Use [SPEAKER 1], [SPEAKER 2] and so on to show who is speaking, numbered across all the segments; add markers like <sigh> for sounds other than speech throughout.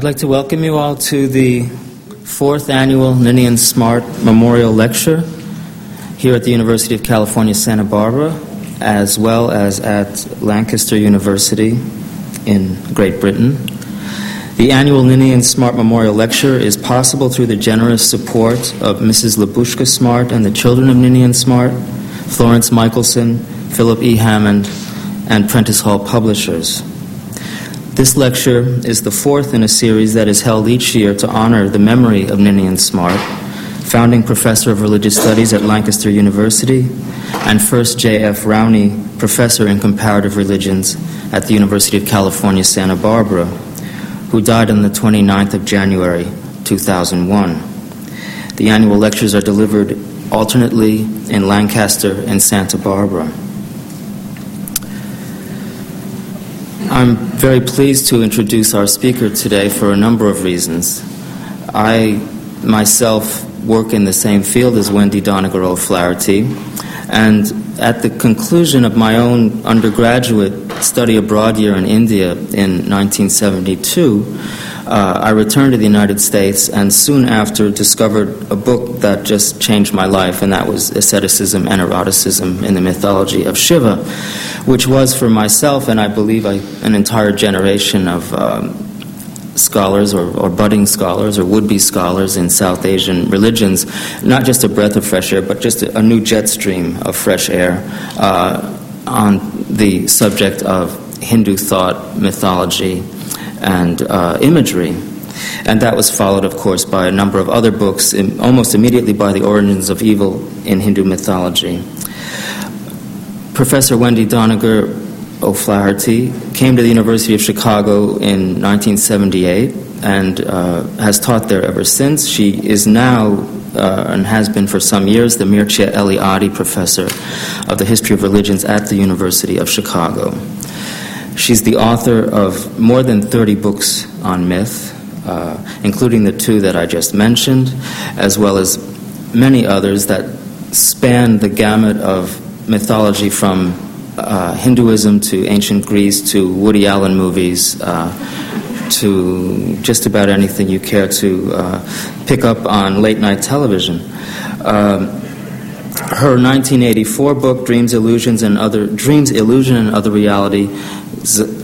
[SPEAKER 1] I'd like to welcome you all to the fourth annual Ninian Smart Memorial Lecture here at the University of California, Santa Barbara, as well as at Lancaster University in Great Britain. The annual Ninian Smart Memorial Lecture is possible through the generous support of Mrs. Labushka Smart and the children of Ninian Smart, Florence Michelson, Philip E. Hammond, and Prentice Hall Publishers. This lecture is the fourth in a series that is held each year to honor the memory of Ninian Smart, founding professor of religious studies at Lancaster University, and first J.F. Rowny professor in comparative religions at the University of California, Santa Barbara, who died on the 29th of January 2001. The annual lectures are delivered alternately in Lancaster and Santa Barbara. I'm very pleased to introduce our speaker today for a number of reasons. I myself work in the same field as Wendy Doniger O'Flaherty, and at the conclusion of my own undergraduate study abroad year in India in 1972, uh, I returned to the United States and soon after discovered a book that just changed my life, and that was Asceticism and Eroticism in the Mythology of Shiva, which was for myself and I believe I, an entire generation of um, scholars or, or, budding scholars or would be scholars in South Asian religions, not just a breath of fresh air, but just a, a new jet stream of fresh air uh, on the subject of Hindu thought, mythology, and uh, imagery. And that was followed, of course, by a number of other books, in, almost immediately by The Origins of Evil in Hindu Mythology. Professor Wendy Doniger O'Flaherty came to the University of Chicago in 1978 and uh, has taught there ever since. She is now uh, and has been for some years the Mircea Eliade Professor of the History of Religions at the University of Chicago. She's the author of more than 30 books on myth, uh, including the two that I just mentioned, as well as many others that span the gamut of mythology from uh, Hinduism to ancient Greece to Woody Allen movies uh, to just about anything you care to uh, pick up on late night television. Um, her 1984 book, Dreams, Illusions, and Other Dreams, Illusion, and Other Reality,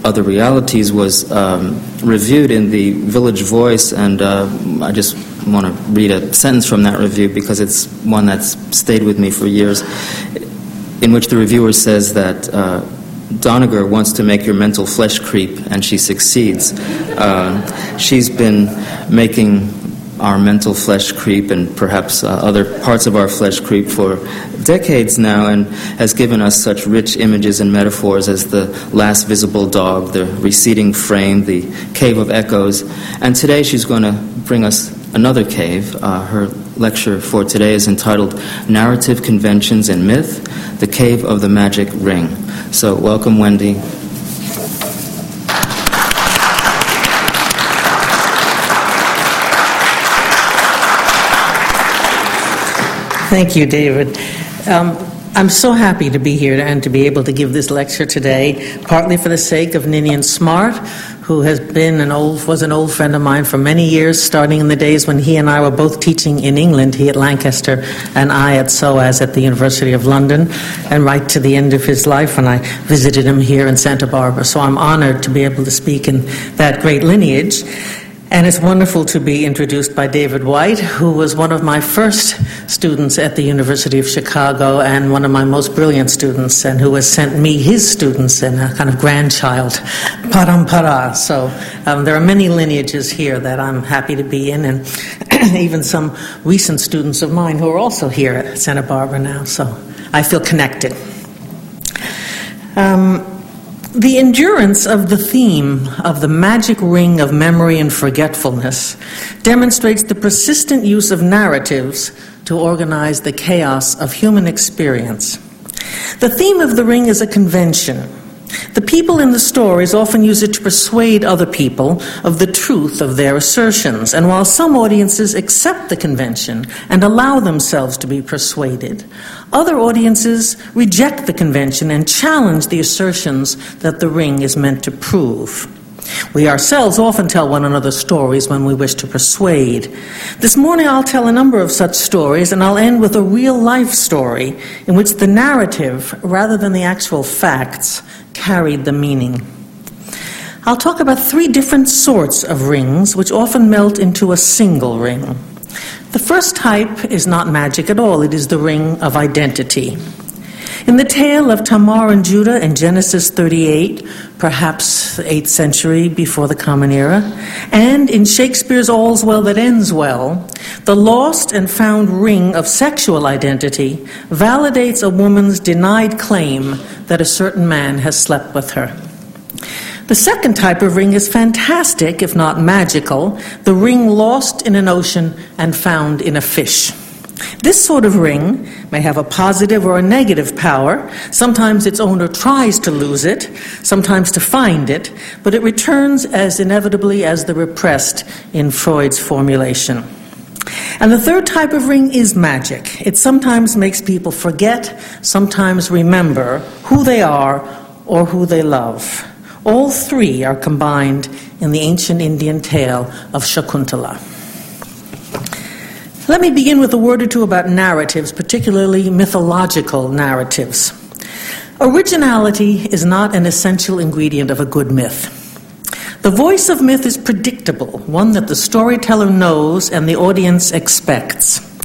[SPEAKER 1] Other Realities, was um, reviewed in the Village Voice, and uh, I just want to read a sentence from that review because it's one that's stayed with me for years, in which the reviewer says that. Uh, Doniger wants to make your mental flesh creep, and she succeeds. Uh, she's been making our mental flesh creep and perhaps uh, other parts of our flesh creep for decades now and has given us such rich images and metaphors as the last visible dog, the receding frame, the cave of echoes. And today she's going to bring us another cave. Uh, her lecture for today is entitled Narrative Conventions and Myth The Cave of the Magic Ring. So, welcome, Wendy.
[SPEAKER 2] Thank you, David. Um, I'm so happy to be here and to be able to give this lecture today, partly for the sake of Ninian Smart, who has been an old was an old friend of mine for many years, starting in the days when he and I were both teaching in England, he at Lancaster and I at SOAS at the University of London, and right to the end of his life when I visited him here in Santa Barbara. So I'm honored to be able to speak in that great lineage. And it's wonderful to be introduced by David White, who was one of my first students at the University of Chicago and one of my most brilliant students, and who has sent me his students and a kind of grandchild, parampara. So um, there are many lineages here that I'm happy to be in, and <clears throat> even some recent students of mine who are also here at Santa Barbara now. So I feel connected. Um, the endurance of the theme of the magic ring of memory and forgetfulness demonstrates the persistent use of narratives to organize the chaos of human experience. The theme of the ring is a convention the people in the stories often use it to persuade other people of the truth of their assertions, and while some audiences accept the convention and allow themselves to be persuaded, other audiences reject the convention and challenge the assertions that the ring is meant to prove. We ourselves often tell one another stories when we wish to persuade. This morning I'll tell a number of such stories, and I'll end with a real life story in which the narrative, rather than the actual facts, carried the meaning. I'll talk about three different sorts of rings which often melt into a single ring. The first type is not magic at all, it is the ring of identity. In the tale of Tamar and Judah in Genesis 38, perhaps the 8th century before the Common Era, and in Shakespeare's All's Well That Ends Well, the lost and found ring of sexual identity validates a woman's denied claim that a certain man has slept with her. The second type of ring is fantastic, if not magical, the ring lost in an ocean and found in a fish. This sort of ring may have a positive or a negative power. Sometimes its owner tries to lose it, sometimes to find it, but it returns as inevitably as the repressed in Freud's formulation. And the third type of ring is magic. It sometimes makes people forget, sometimes remember who they are or who they love. All three are combined in the ancient Indian tale of Shakuntala. Let me begin with a word or two about narratives, particularly mythological narratives. Originality is not an essential ingredient of a good myth. The voice of myth is predictable, one that the storyteller knows and the audience expects.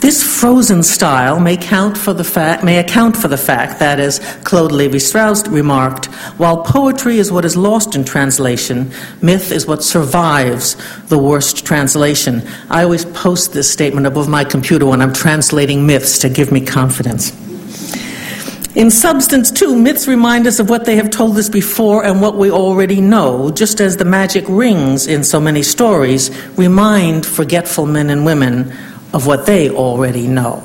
[SPEAKER 2] This frozen style may, count for the may account for the fact that, as Claude Levi Strauss remarked, while poetry is what is lost in translation, myth is what survives the worst translation. I always post this statement above my computer when I'm translating myths to give me confidence. In substance, too, myths remind us of what they have told us before and what we already know, just as the magic rings in so many stories remind forgetful men and women of what they already know.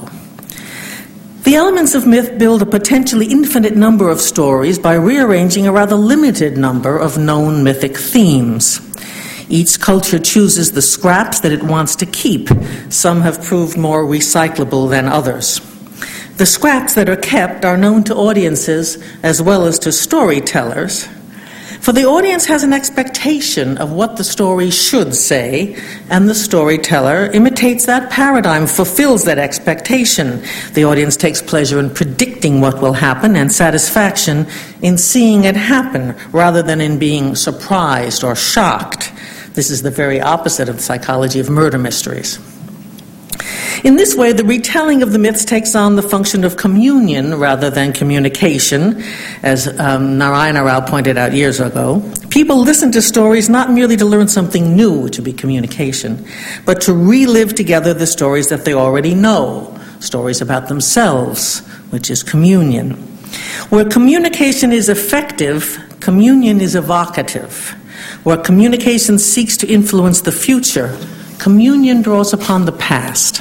[SPEAKER 2] The elements of myth build a potentially infinite number of stories by rearranging a rather limited number of known mythic themes. Each culture chooses the scraps that it wants to keep. Some have proved more recyclable than others. The scraps that are kept are known to audiences as well as to storytellers, for the audience has an expectation of what the story should say, and the storyteller imitates that paradigm, fulfills that expectation. The audience takes pleasure in predicting what will happen and satisfaction in seeing it happen rather than in being surprised or shocked. This is the very opposite of the psychology of murder mysteries. In this way, the retelling of the myths takes on the function of communion rather than communication, as um, Narayana Rao pointed out years ago. People listen to stories not merely to learn something new, which would be communication, but to relive together the stories that they already know, stories about themselves, which is communion. Where communication is effective, communion is evocative. Where communication seeks to influence the future, communion draws upon the past.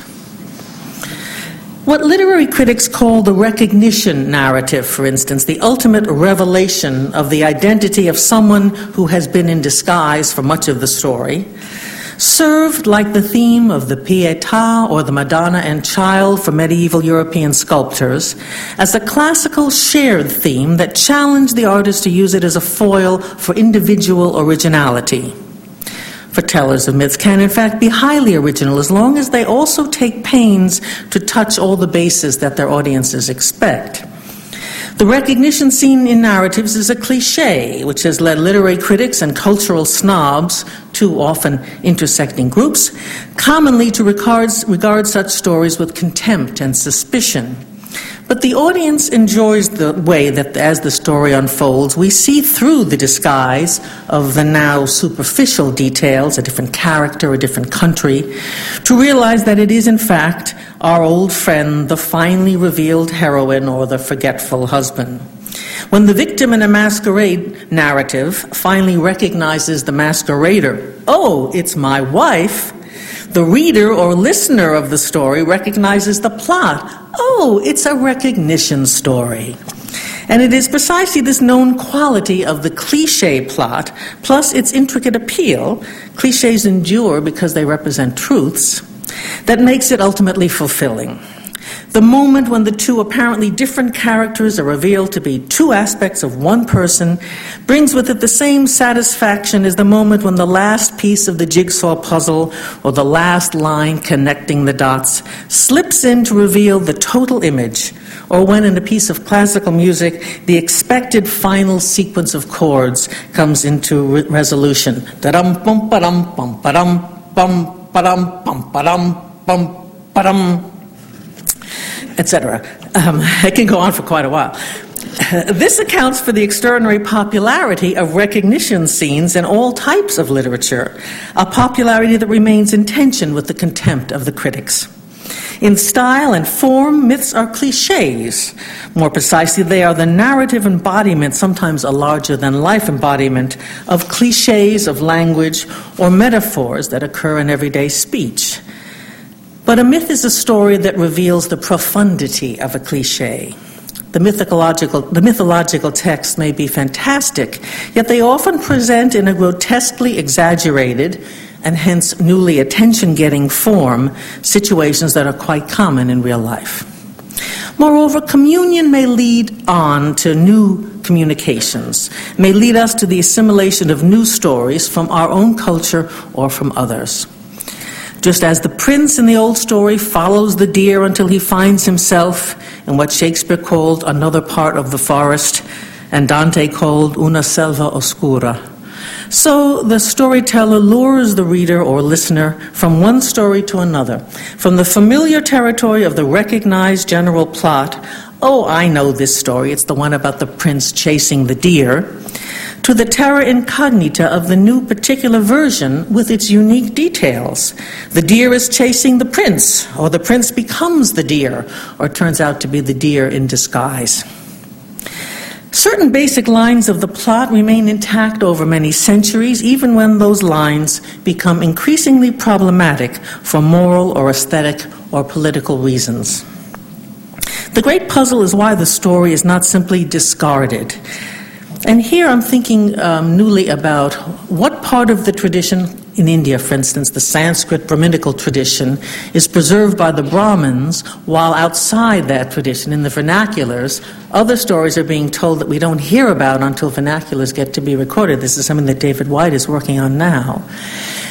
[SPEAKER 2] What literary critics call the recognition narrative, for instance, the ultimate revelation of the identity of someone who has been in disguise for much of the story, served like the theme of the Pietà or the Madonna and Child for medieval European sculptors as a classical shared theme that challenged the artist to use it as a foil for individual originality for tellers of myths can, in fact, be highly original as long as they also take pains to touch all the bases that their audiences expect. The recognition scene in narratives is a cliche, which has led literary critics and cultural snobs, two often intersecting groups, commonly to regard, regard such stories with contempt and suspicion. But the audience enjoys the way that as the story unfolds, we see through the disguise of the now superficial details, a different character, a different country, to realize that it is in fact our old friend, the finely revealed heroine or the forgetful husband. When the victim in a masquerade narrative finally recognizes the masquerader, oh, it's my wife, the reader or listener of the story recognizes the plot oh, it's a recognition story. And it is precisely this known quality of the cliche plot, plus its intricate appeal, cliches endure because they represent truths, that makes it ultimately fulfilling. The moment when the two apparently different characters are revealed to be two aspects of one person brings with it the same satisfaction as the moment when the last piece of the jigsaw puzzle or the last line connecting the dots slips in to reveal the total image, or when in a piece of classical music the expected final sequence of chords comes into re- resolution. Da-dum, bum, ba-dum, bum, ba-dum, bum, ba-dum, bum, etc. Um, <laughs> it can go on for quite a while. <laughs> this accounts for the extraordinary popularity of recognition scenes in all types of literature, a popularity that remains in tension with the contempt of the critics. In style and form, myths are cliches. More precisely, they are the narrative embodiment, sometimes a larger than life embodiment, of cliches of language or metaphors that occur in everyday speech. But a myth is a story that reveals the profundity of a cliche. The mythological, the mythological texts may be fantastic, yet they often present in a grotesquely exaggerated and hence newly attention getting form situations that are quite common in real life. Moreover, communion may lead on to new communications, may lead us to the assimilation of new stories from our own culture or from others. Just as the prince in the old story follows the deer until he finds himself in what Shakespeare called another part of the forest and Dante called una selva oscura. So the storyteller lures the reader or listener from one story to another, from the familiar territory of the recognized general plot. Oh, I know this story. It's the one about the prince chasing the deer to the terra incognita of the new particular version with its unique details. The deer is chasing the prince, or the prince becomes the deer, or turns out to be the deer in disguise. Certain basic lines of the plot remain intact over many centuries, even when those lines become increasingly problematic for moral or aesthetic or political reasons. The great puzzle is why the story is not simply discarded. And here I'm thinking um, newly about what part of the tradition in India, for instance, the Sanskrit Brahminical tradition is preserved by the Brahmins, while outside that tradition, in the vernaculars, other stories are being told that we don't hear about until vernaculars get to be recorded. This is something that David White is working on now.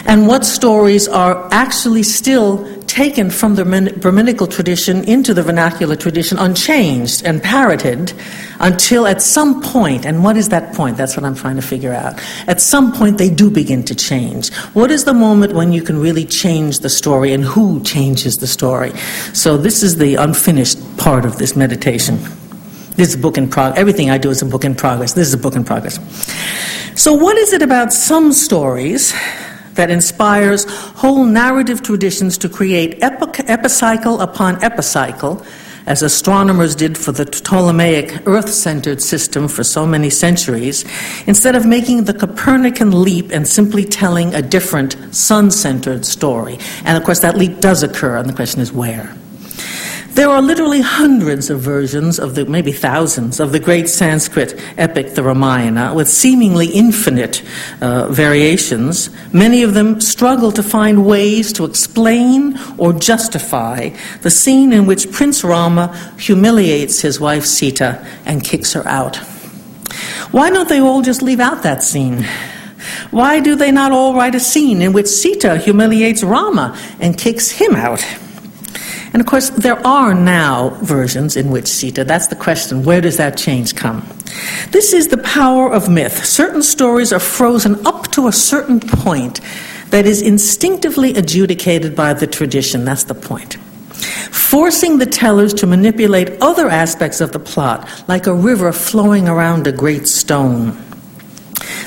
[SPEAKER 2] And what stories are actually still taken from the Brahminical tradition into the vernacular tradition unchanged and parroted until at some point, and what is that point? That's what I'm trying to figure out. At some point, they do begin to change. What is the moment when you can really change the story and who changes the story? So, this is the unfinished part of this meditation. This is a book in progress. Everything I do is a book in progress. This is a book in progress. So, what is it about some stories that inspires whole narrative traditions to create epicycle upon epicycle, as astronomers did for the Ptolemaic Earth centered system for so many centuries, instead of making the Copernican leap and simply telling a different sun centered story. And of course, that leap does occur, and the question is where. There are literally hundreds of versions of the, maybe thousands, of the great Sanskrit epic, the Ramayana, with seemingly infinite uh, variations. Many of them struggle to find ways to explain or justify the scene in which Prince Rama humiliates his wife Sita and kicks her out. Why don't they all just leave out that scene? Why do they not all write a scene in which Sita humiliates Rama and kicks him out? And of course, there are now versions in which Sita, that's the question, where does that change come? This is the power of myth. Certain stories are frozen up to a certain point that is instinctively adjudicated by the tradition. That's the point. Forcing the tellers to manipulate other aspects of the plot, like a river flowing around a great stone.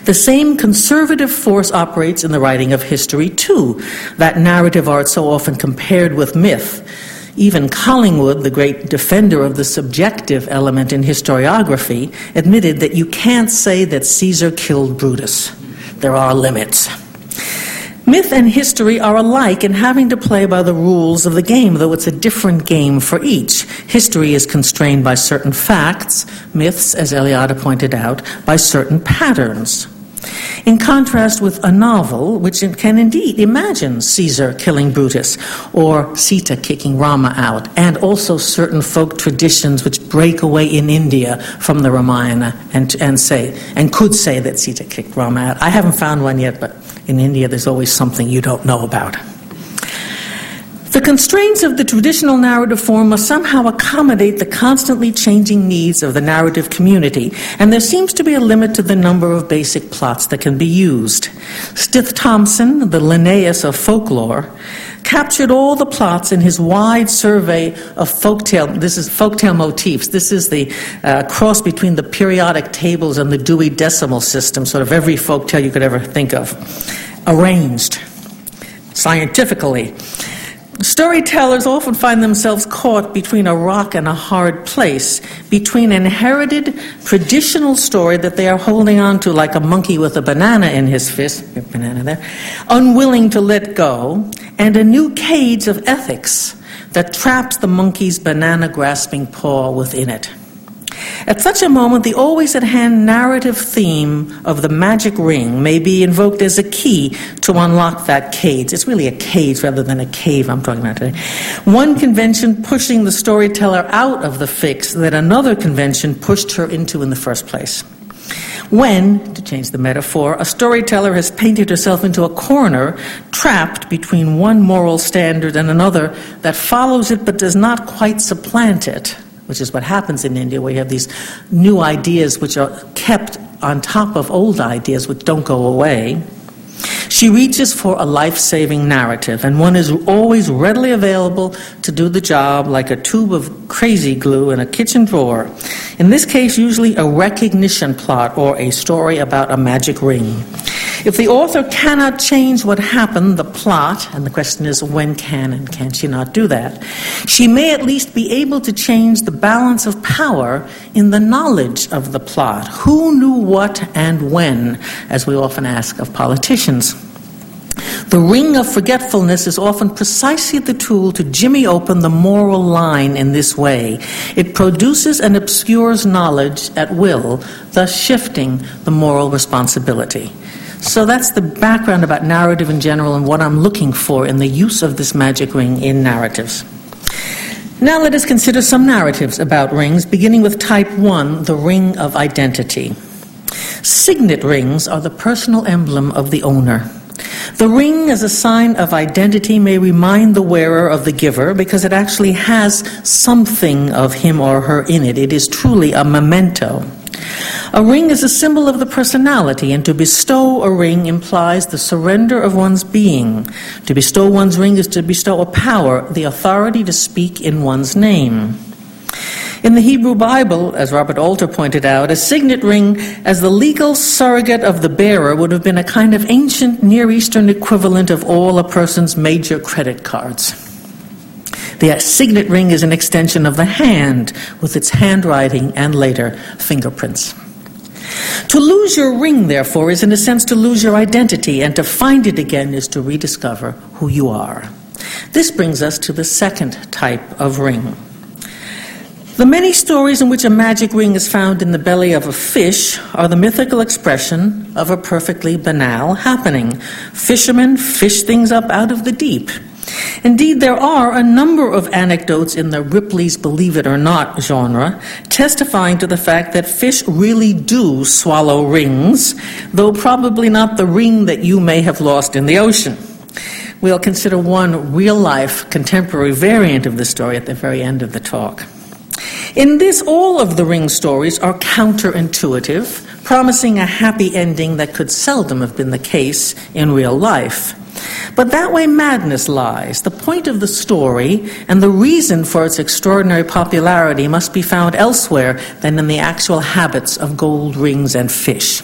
[SPEAKER 2] The same conservative force operates in the writing of history, too, that narrative art so often compared with myth even Collingwood, the great defender of the subjective element in historiography, admitted that you can't say that Caesar killed Brutus. There are limits. Myth and history are alike in having to play by the rules of the game, though it's a different game for each. History is constrained by certain facts, myths, as Eliade pointed out, by certain patterns. In contrast with a novel, which can indeed imagine Caesar killing Brutus or Sita kicking Rama out, and also certain folk traditions which break away in India from the Ramayana and, and say and could say that Sita kicked Rama out. I haven't found one yet, but in India there's always something you don't know about. The constraints of the traditional narrative form must somehow accommodate the constantly changing needs of the narrative community, and there seems to be a limit to the number of basic plots that can be used. Stith Thompson, the Linnaeus of folklore, captured all the plots in his wide survey of folktale. This is folktale motifs. This is the uh, cross between the periodic tables and the Dewey Decimal System, sort of every folktale you could ever think of, arranged scientifically. Storytellers often find themselves caught between a rock and a hard place, between an inherited traditional story that they are holding on to like a monkey with a banana in his fist, banana there, unwilling to let go, and a new cage of ethics that traps the monkey's banana grasping paw within it. At such a moment, the always at hand narrative theme of the magic ring may be invoked as a key to unlock that cage. It's really a cage rather than a cave I'm talking about today. One convention pushing the storyteller out of the fix that another convention pushed her into in the first place. When, to change the metaphor, a storyteller has painted herself into a corner, trapped between one moral standard and another that follows it but does not quite supplant it, which is what happens in India, where you have these new ideas which are kept on top of old ideas which don't go away. She reaches for a life saving narrative, and one is always readily available to do the job like a tube of crazy glue in a kitchen drawer. In this case, usually a recognition plot or a story about a magic ring. If the author cannot change what happened, the plot, and the question is when can and can she not do that, she may at least be able to change the balance of power in the knowledge of the plot. Who knew what and when, as we often ask of politicians. The ring of forgetfulness is often precisely the tool to jimmy open the moral line in this way. It produces and obscures knowledge at will, thus shifting the moral responsibility. So that's the background about narrative in general and what I'm looking for in the use of this magic ring in narratives. Now let us consider some narratives about rings, beginning with type 1, the ring of identity. Signet rings are the personal emblem of the owner. The ring as a sign of identity may remind the wearer of the giver because it actually has something of him or her in it. It is truly a memento. A ring is a symbol of the personality, and to bestow a ring implies the surrender of one's being. To bestow one's ring is to bestow a power, the authority to speak in one's name. In the Hebrew Bible, as Robert Alter pointed out, a signet ring as the legal surrogate of the bearer would have been a kind of ancient Near Eastern equivalent of all a person's major credit cards. The signet ring is an extension of the hand with its handwriting and later fingerprints. To lose your ring, therefore, is in a sense to lose your identity, and to find it again is to rediscover who you are. This brings us to the second type of ring. The many stories in which a magic ring is found in the belly of a fish are the mythical expression of a perfectly banal happening. Fishermen fish things up out of the deep. Indeed, there are a number of anecdotes in the Ripley's Believe It or Not genre testifying to the fact that fish really do swallow rings, though probably not the ring that you may have lost in the ocean. We'll consider one real life contemporary variant of the story at the very end of the talk. In this, all of the ring stories are counterintuitive, promising a happy ending that could seldom have been the case in real life. But that way madness lies. The point of the story and the reason for its extraordinary popularity must be found elsewhere than in the actual habits of gold rings and fish.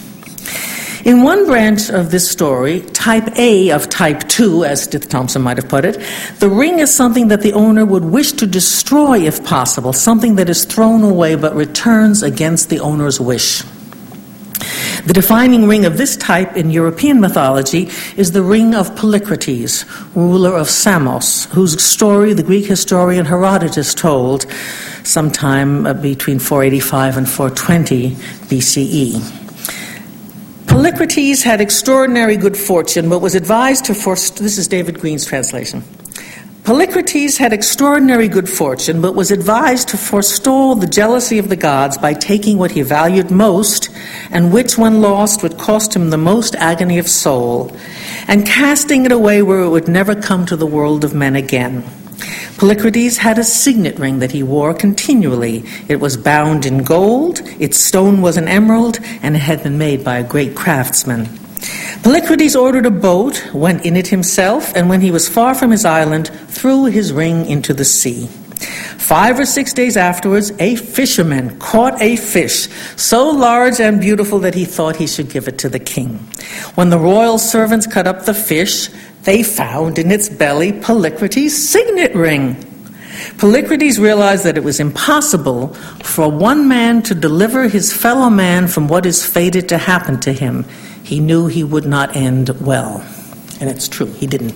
[SPEAKER 2] In one branch of this story, type A of type 2, as Stith Thompson might have put it, the ring is something that the owner would wish to destroy if possible, something that is thrown away but returns against the owner's wish. The defining ring of this type in European mythology is the ring of Polycrates, ruler of Samos, whose story the Greek historian Herodotus told sometime uh, between 485 and 420 BCE. Polycrates had extraordinary good fortune, but was advised to forest. This is David Grene's translation. Polycrates had extraordinary good fortune, but was advised to forestall the jealousy of the gods by taking what he valued most, and which, when lost, would cost him the most agony of soul, and casting it away where it would never come to the world of men again. Polycrates had a signet ring that he wore continually. It was bound in gold, its stone was an emerald, and it had been made by a great craftsman. Polycrates ordered a boat, went in it himself, and when he was far from his island, threw his ring into the sea. Five or six days afterwards, a fisherman caught a fish so large and beautiful that he thought he should give it to the king. When the royal servants cut up the fish, they found in its belly Polycrates' signet ring. Polycrates realized that it was impossible for one man to deliver his fellow man from what is fated to happen to him. He knew he would not end well. And it's true, he didn't.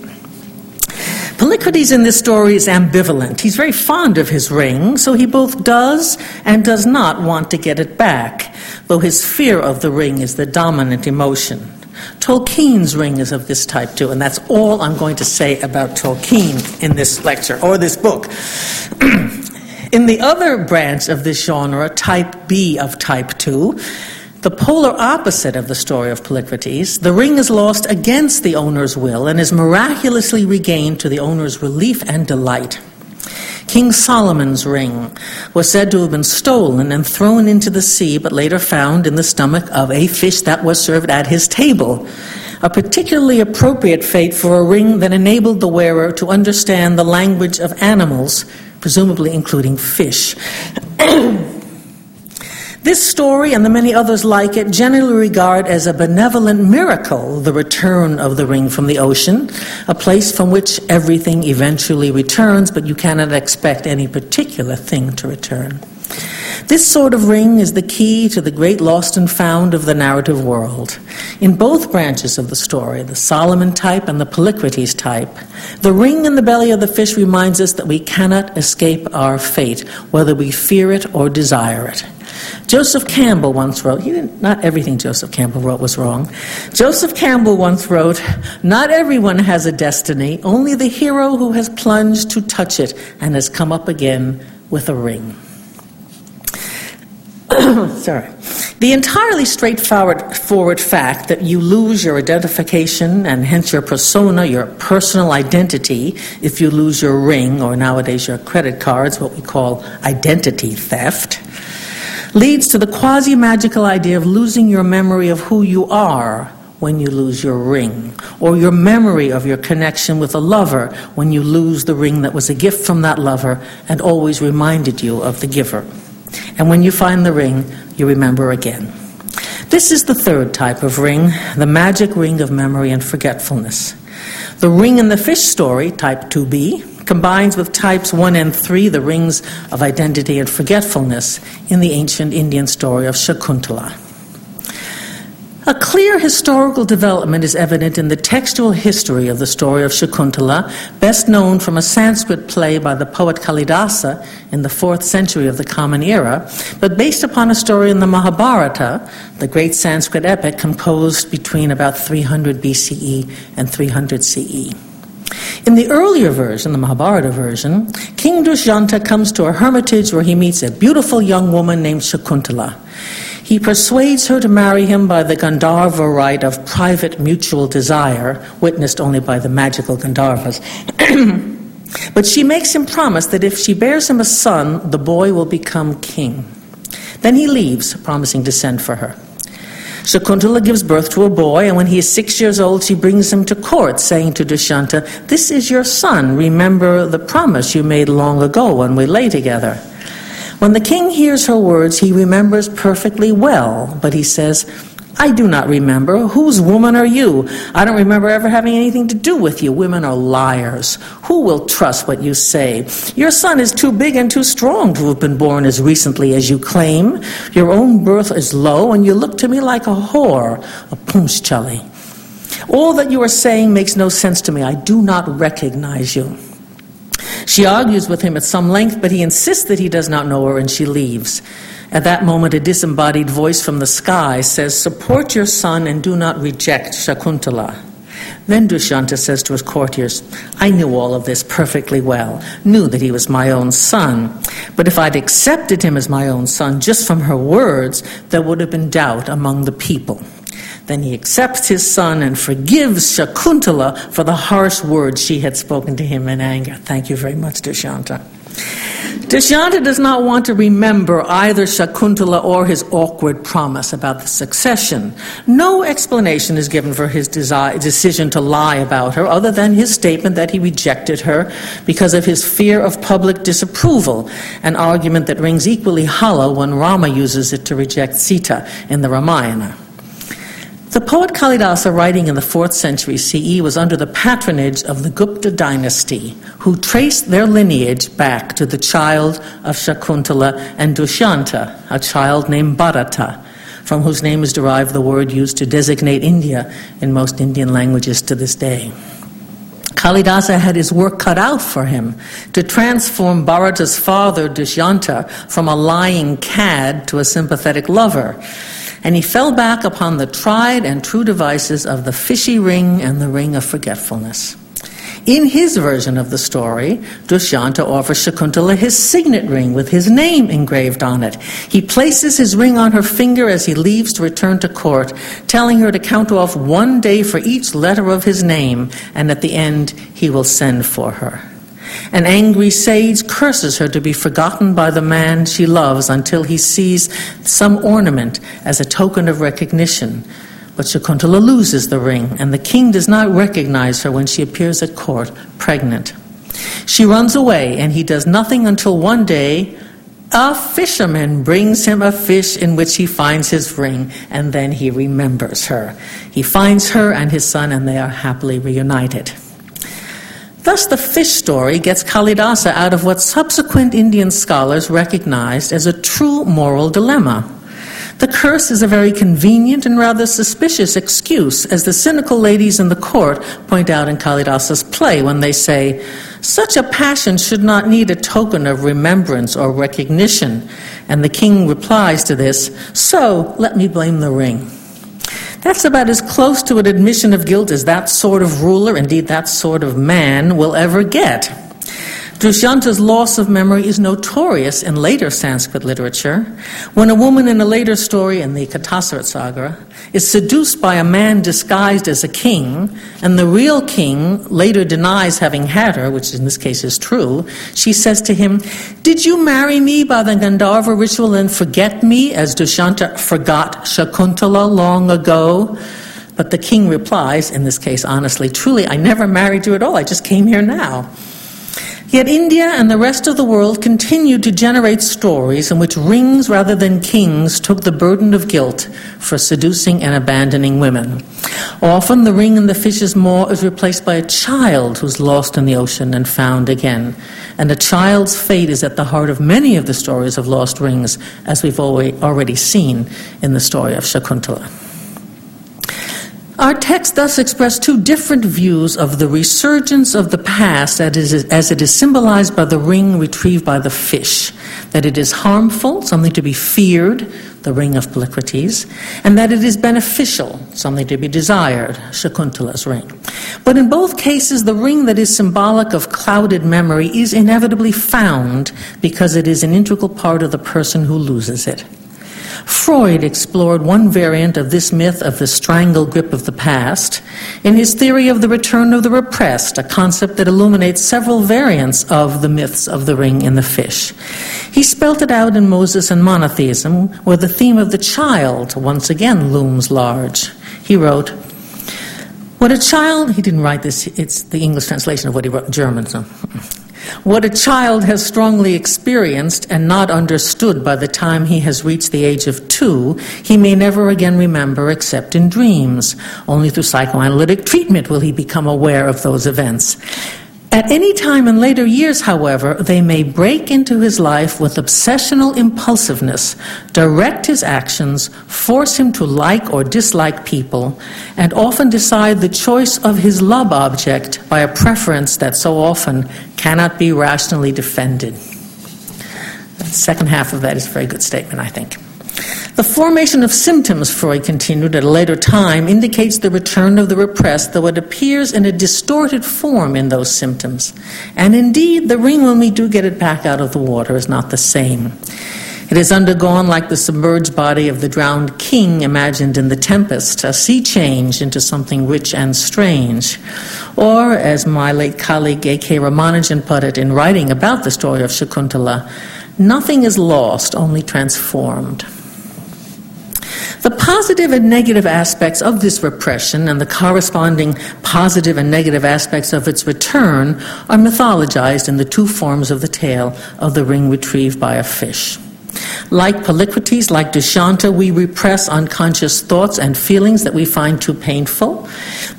[SPEAKER 2] Polycrates in this story is ambivalent. He's very fond of his ring, so he both does and does not want to get it back, though his fear of the ring is the dominant emotion. Tolkien's ring is of this type too, and that's all I'm going to say about Tolkien in this lecture or this book. <clears throat> in the other branch of this genre, type B of type 2, the polar opposite of the story of Polycrates, the ring is lost against the owner's will and is miraculously regained to the owner's relief and delight. King Solomon's ring was said to have been stolen and thrown into the sea, but later found in the stomach of a fish that was served at his table. A particularly appropriate fate for a ring that enabled the wearer to understand the language of animals, presumably including fish. <clears throat> This story and the many others like it generally regard as a benevolent miracle the return of the ring from the ocean, a place from which everything eventually returns, but you cannot expect any particular thing to return. This sort of ring is the key to the great lost and found of the narrative world. In both branches of the story, the Solomon type and the Polycrates type, the ring in the belly of the fish reminds us that we cannot escape our fate, whether we fear it or desire it. Joseph Campbell once wrote, he didn't, not everything Joseph Campbell wrote was wrong. Joseph Campbell once wrote, Not everyone has a destiny, only the hero who has plunged to touch it and has come up again with a ring. <coughs> Sorry. The entirely straightforward forward fact that you lose your identification and hence your persona, your personal identity, if you lose your ring or nowadays your credit cards, what we call identity theft leads to the quasi magical idea of losing your memory of who you are when you lose your ring, or your memory of your connection with a lover when you lose the ring that was a gift from that lover and always reminded you of the giver. And when you find the ring, you remember again. This is the third type of ring, the magic ring of memory and forgetfulness. The ring in the fish story, type 2b, combines with types 1 and 3 the rings of identity and forgetfulness in the ancient Indian story of Shakuntala. A clear historical development is evident in the textual history of the story of Shakuntala, best known from a Sanskrit play by the poet Kalidasa in the 4th century of the Common Era, but based upon a story in the Mahabharata, the great Sanskrit epic composed between about 300 BCE and 300 CE. In the earlier version, the Mahabharata version, King Dushyanta comes to a hermitage where he meets a beautiful young woman named Shakuntala. He persuades her to marry him by the Gandharva rite of private mutual desire, witnessed only by the magical Gandharvas. <clears throat> but she makes him promise that if she bears him a son, the boy will become king. Then he leaves, promising to send for her. Shakuntala gives birth to a boy, and when he is six years old, she brings him to court, saying to Dushyanta, This is your son. Remember the promise you made long ago when we lay together. When the king hears her words, he remembers perfectly well, but he says, I do not remember. Whose woman are you? I don't remember ever having anything to do with you. Women are liars. Who will trust what you say? Your son is too big and too strong to have been born as recently as you claim. Your own birth is low, and you look to me like a whore, a punschali. All that you are saying makes no sense to me. I do not recognize you. She argues with him at some length, but he insists that he does not know her, and she leaves. At that moment, a disembodied voice from the sky says, Support your son and do not reject Shakuntala. Then Dushyanta says to his courtiers, I knew all of this perfectly well, knew that he was my own son. But if I'd accepted him as my own son just from her words, there would have been doubt among the people. Then he accepts his son and forgives Shakuntala for the harsh words she had spoken to him in anger. Thank you very much, Dushyanta. Dushyanta does not want to remember either Shakuntala or his awkward promise about the succession. No explanation is given for his desire, decision to lie about her other than his statement that he rejected her because of his fear of public disapproval, an argument that rings equally hollow when Rama uses it to reject Sita in the Ramayana. The poet Kalidasa, writing in the 4th century CE, was under the patronage of the Gupta dynasty, who traced their lineage back to the child of Shakuntala and Dushyanta, a child named Bharata, from whose name is derived the word used to designate India in most Indian languages to this day. Kalidasa had his work cut out for him to transform Bharata's father, Dushyanta, from a lying cad to a sympathetic lover and he fell back upon the tried and true devices of the fishy ring and the ring of forgetfulness. In his version of the story, Dushyanta offers Shakuntala his signet ring with his name engraved on it. He places his ring on her finger as he leaves to return to court, telling her to count off one day for each letter of his name, and at the end he will send for her. An angry sage curses her to be forgotten by the man she loves until he sees some ornament as a token of recognition. But Shakuntala loses the ring, and the king does not recognize her when she appears at court pregnant. She runs away, and he does nothing until one day a fisherman brings him a fish in which he finds his ring, and then he remembers her. He finds her and his son, and they are happily reunited. Thus, the fish story gets Kalidasa out of what subsequent Indian scholars recognized as a true moral dilemma. The curse is a very convenient and rather suspicious excuse, as the cynical ladies in the court point out in Kalidasa's play when they say, Such a passion should not need a token of remembrance or recognition. And the king replies to this, So let me blame the ring. That's about as close to an admission of guilt as that sort of ruler, indeed that sort of man, will ever get. Dushyanta's loss of memory is notorious in later Sanskrit literature. When a woman in a later story in the Kathasaritsagara is seduced by a man disguised as a king, and the real king later denies having had her, which in this case is true, she says to him, Did you marry me by the Gandharva ritual and forget me as Dushyanta forgot Shakuntala long ago? But the king replies, in this case honestly, truly, I never married you at all, I just came here now. Yet India and the rest of the world continued to generate stories in which rings rather than kings took the burden of guilt for seducing and abandoning women. Often the ring in the fish's maw is replaced by a child who's lost in the ocean and found again. And a child's fate is at the heart of many of the stories of lost rings, as we've already seen in the story of Shakuntala. Our text thus expresses two different views of the resurgence of the past as it is symbolized by the ring retrieved by the fish. That it is harmful, something to be feared, the ring of Polycrates, and that it is beneficial, something to be desired, Shakuntala's ring. But in both cases, the ring that is symbolic of clouded memory is inevitably found because it is an integral part of the person who loses it. Freud explored one variant of this myth of the strangle grip of the past in his theory of the return of the repressed, a concept that illuminates several variants of the myths of the ring and the fish. He spelt it out in Moses and Monotheism, where the theme of the child once again looms large. He wrote, what a child, he didn't write this, it's the English translation of what he wrote in German. So. What a child has strongly experienced and not understood by the time he has reached the age of two, he may never again remember except in dreams. Only through psychoanalytic treatment will he become aware of those events. At any time in later years, however, they may break into his life with obsessional impulsiveness, direct his actions, force him to like or dislike people, and often decide the choice of his love object by a preference that so often cannot be rationally defended. The second half of that is a very good statement, I think. The formation of symptoms, Freud continued at a later time, indicates the return of the repressed, though it appears in a distorted form in those symptoms. And indeed, the ring, when we do get it back out of the water, is not the same. It has undergone, like the submerged body of the drowned king imagined in The Tempest, a sea change into something rich and strange. Or, as my late colleague A.K. Ramanujan put it in writing about the story of Shakuntala, nothing is lost, only transformed. The positive and negative aspects of this repression and the corresponding positive and negative aspects of its return are mythologized in the two forms of the tale of the ring retrieved by a fish. Like Polycrates, like Dushyanta, we repress unconscious thoughts and feelings that we find too painful.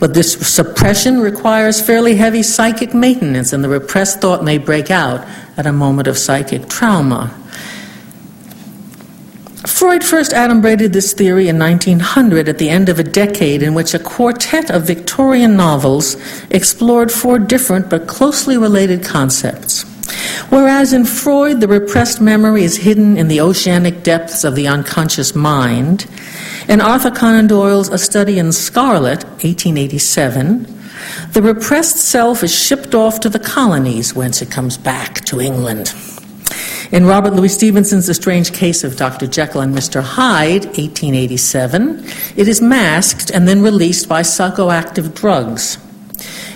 [SPEAKER 2] But this suppression requires fairly heavy psychic maintenance, and the repressed thought may break out at a moment of psychic trauma. Freud first adumbrated this theory in 1900 at the end of a decade in which a quartet of Victorian novels explored four different but closely related concepts. Whereas in Freud, the repressed memory is hidden in the oceanic depths of the unconscious mind, in Arthur Conan Doyle's A Study in Scarlet, 1887, the repressed self is shipped off to the colonies, whence it comes back to England. In Robert Louis Stevenson's The Strange Case of Dr. Jekyll and Mr. Hyde, 1887, it is masked and then released by psychoactive drugs.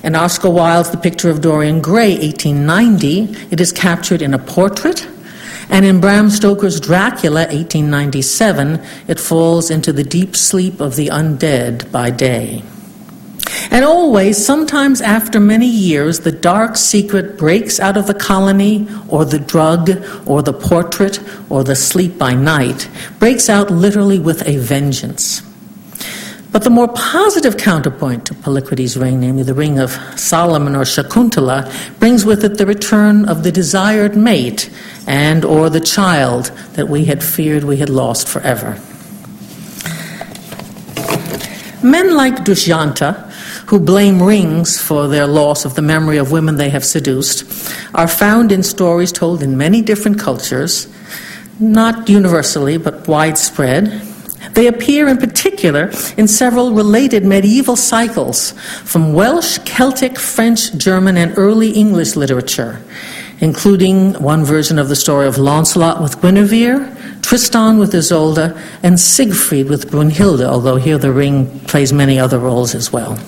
[SPEAKER 2] In Oscar Wilde's The Picture of Dorian Gray, 1890, it is captured in a portrait. And in Bram Stoker's Dracula, 1897, it falls into the deep sleep of the undead by day. And always, sometimes after many years, the dark secret breaks out of the colony, or the drug, or the portrait, or the sleep by night, breaks out literally with a vengeance. But the more positive counterpoint to Polycrates' ring, namely the ring of Solomon or Shakuntala, brings with it the return of the desired mate and or the child that we had feared we had lost forever. Men like Dushyanta, who blame rings for their loss of the memory of women they have seduced, are found in stories told in many different cultures, not universally but widespread. They appear in particular in several related medieval cycles from Welsh, Celtic, French, German, and early English literature, including one version of the story of Launcelot with Guinevere, Tristan with Isolde, and Siegfried with Brunhilde, although here the ring plays many other roles as well.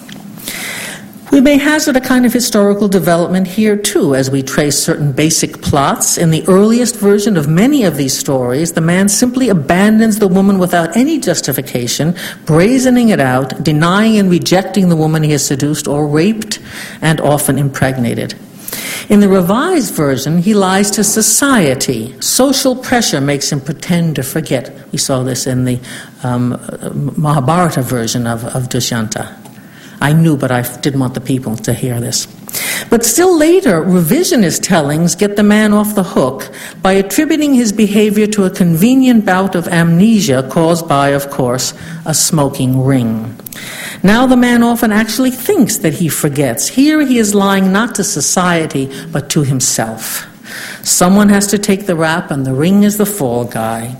[SPEAKER 2] We may hazard a kind of historical development here too, as we trace certain basic plots. In the earliest version of many of these stories, the man simply abandons the woman without any justification, brazening it out, denying and rejecting the woman he has seduced or raped and often impregnated. In the revised version, he lies to society. Social pressure makes him pretend to forget. We saw this in the um, Mahabharata version of, of Dushyanta. I knew, but I didn't want the people to hear this. But still later, revisionist tellings get the man off the hook by attributing his behavior to a convenient bout of amnesia caused by, of course, a smoking ring. Now the man often actually thinks that he forgets. Here he is lying not to society, but to himself. Someone has to take the rap, and the ring is the fall guy.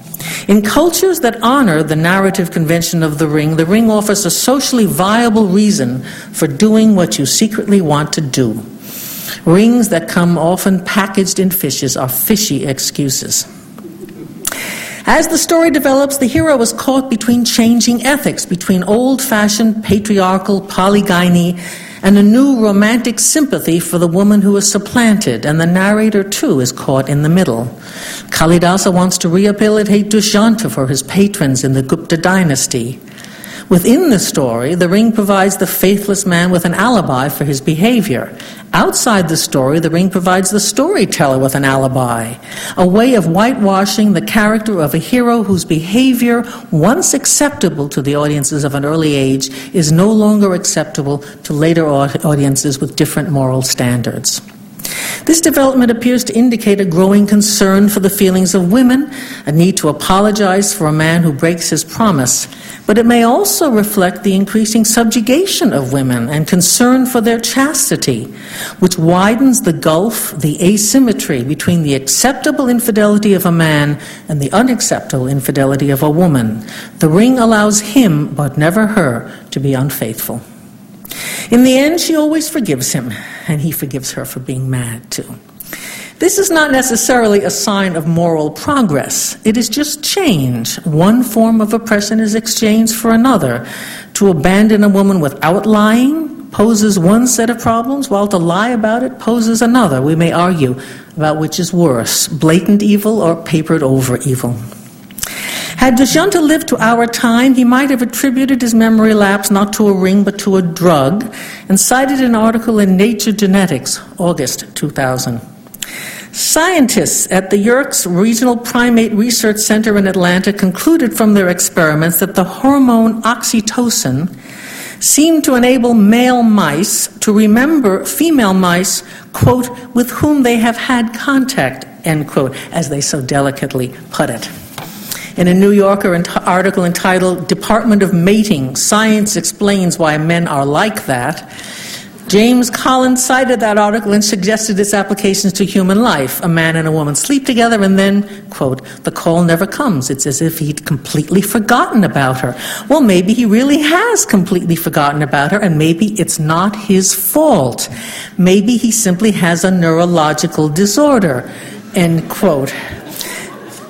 [SPEAKER 2] In cultures that honor the narrative convention of the ring, the ring offers a socially viable reason for doing what you secretly want to do. Rings that come often packaged in fishes are fishy excuses. As the story develops, the hero is caught between changing ethics, between old fashioned patriarchal polygyny and a new romantic sympathy for the woman who is supplanted, and the narrator too is caught in the middle. Kalidasa wants to rehabilitate Dushyanta for his patrons in the Gupta dynasty. Within the story, the ring provides the faithless man with an alibi for his behavior. Outside the story, the ring provides the storyteller with an alibi, a way of whitewashing the character of a hero whose behavior, once acceptable to the audiences of an early age, is no longer acceptable to later audiences with different moral standards. This development appears to indicate a growing concern for the feelings of women, a need to apologize for a man who breaks his promise, But it may also reflect the increasing subjugation of women and concern for their chastity, which widens the gulf, the asymmetry between the acceptable infidelity of a man and the unacceptable infidelity of a woman. The ring allows him, but never her, to be unfaithful. In the end, she always forgives him, and he forgives her for being mad too. This is not necessarily a sign of moral progress. It is just change. One form of oppression is exchanged for another. To abandon a woman without lying poses one set of problems, while to lie about it poses another. We may argue about which is worse blatant evil or papered over evil. Had Dushyanta lived to our time, he might have attributed his memory lapse not to a ring but to a drug and cited an article in Nature Genetics, August 2000. Scientists at the Yerkes Regional Primate Research Center in Atlanta concluded from their experiments that the hormone oxytocin seemed to enable male mice to remember female mice, quote, with whom they have had contact, end quote, as they so delicately put it. In a New Yorker article entitled Department of Mating Science Explains Why Men Are Like That, James Collins cited that article and suggested its applications to human life. A man and a woman sleep together, and then, quote, the call never comes. It's as if he'd completely forgotten about her. Well, maybe he really has completely forgotten about her, and maybe it's not his fault. Maybe he simply has a neurological disorder, end quote.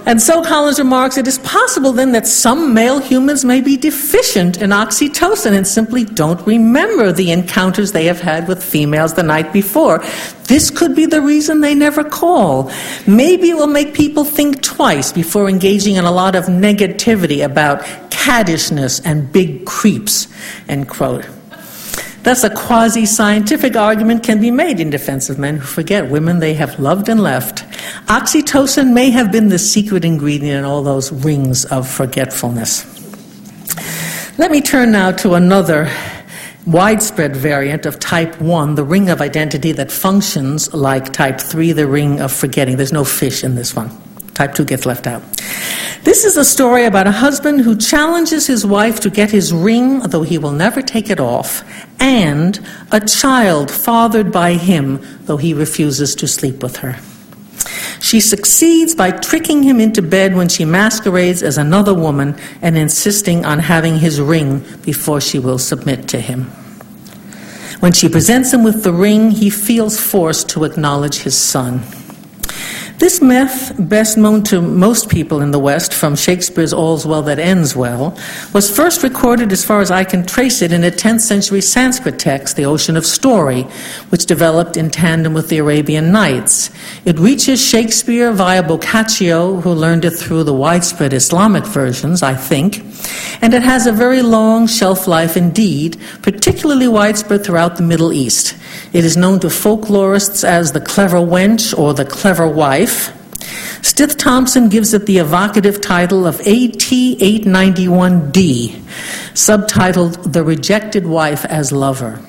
[SPEAKER 2] And so Collins remarks it is possible then that some male humans may be deficient in oxytocin and simply don't remember the encounters they have had with females the night before. This could be the reason they never call. Maybe it will make people think twice before engaging in a lot of negativity about caddishness and big creeps, end quote. Thus, a quasi scientific argument can be made in defense of men who forget women they have loved and left. Oxytocin may have been the secret ingredient in all those rings of forgetfulness. Let me turn now to another widespread variant of type 1, the ring of identity that functions like type 3, the ring of forgetting. There's no fish in this one. Type 2 gets left out. This is a story about a husband who challenges his wife to get his ring, though he will never take it off, and a child fathered by him, though he refuses to sleep with her. She succeeds by tricking him into bed when she masquerades as another woman and insisting on having his ring before she will submit to him. When she presents him with the ring, he feels forced to acknowledge his son. This myth, best known to most people in the West from Shakespeare's All's Well That Ends Well, was first recorded, as far as I can trace it, in a 10th century Sanskrit text, The Ocean of Story, which developed in tandem with the Arabian Nights. It reaches Shakespeare via Boccaccio, who learned it through the widespread Islamic versions, I think, and it has a very long shelf life indeed, particularly widespread throughout the Middle East. It is known to folklorists as the clever wench or the clever wife. Stith Thompson gives it the evocative title of AT 891D, subtitled The Rejected Wife as Lover.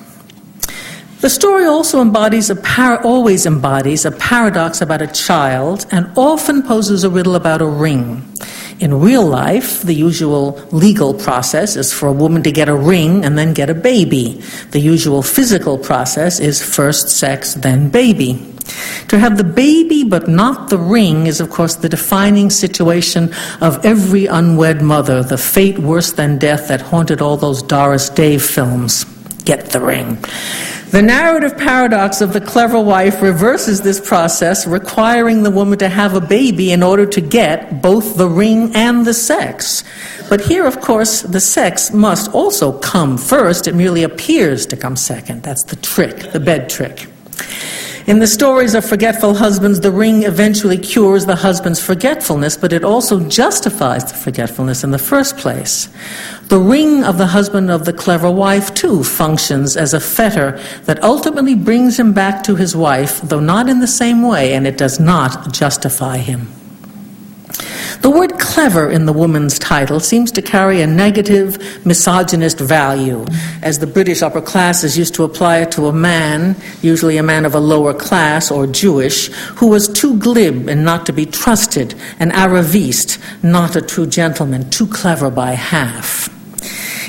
[SPEAKER 2] The story also embodies a par- always embodies a paradox about a child and often poses a riddle about a ring. In real life, the usual legal process is for a woman to get a ring and then get a baby. The usual physical process is first sex, then baby. To have the baby but not the ring is, of course, the defining situation of every unwed mother, the fate worse than death that haunted all those Doris Day films. Get the ring. The narrative paradox of the clever wife reverses this process, requiring the woman to have a baby in order to get both the ring and the sex. But here, of course, the sex must also come first. It merely appears to come second. That's the trick, the bed trick. In the stories of forgetful husbands, the ring eventually cures the husband's forgetfulness, but it also justifies the forgetfulness in the first place. The ring of the husband of the clever wife, too, functions as a fetter that ultimately brings him back to his wife, though not in the same way, and it does not justify him. The word clever in the woman's title seems to carry a negative, misogynist value, as the British upper classes used to apply it to a man, usually a man of a lower class or Jewish, who was too glib and not to be trusted, an arriviste, not a true gentleman, too clever by half.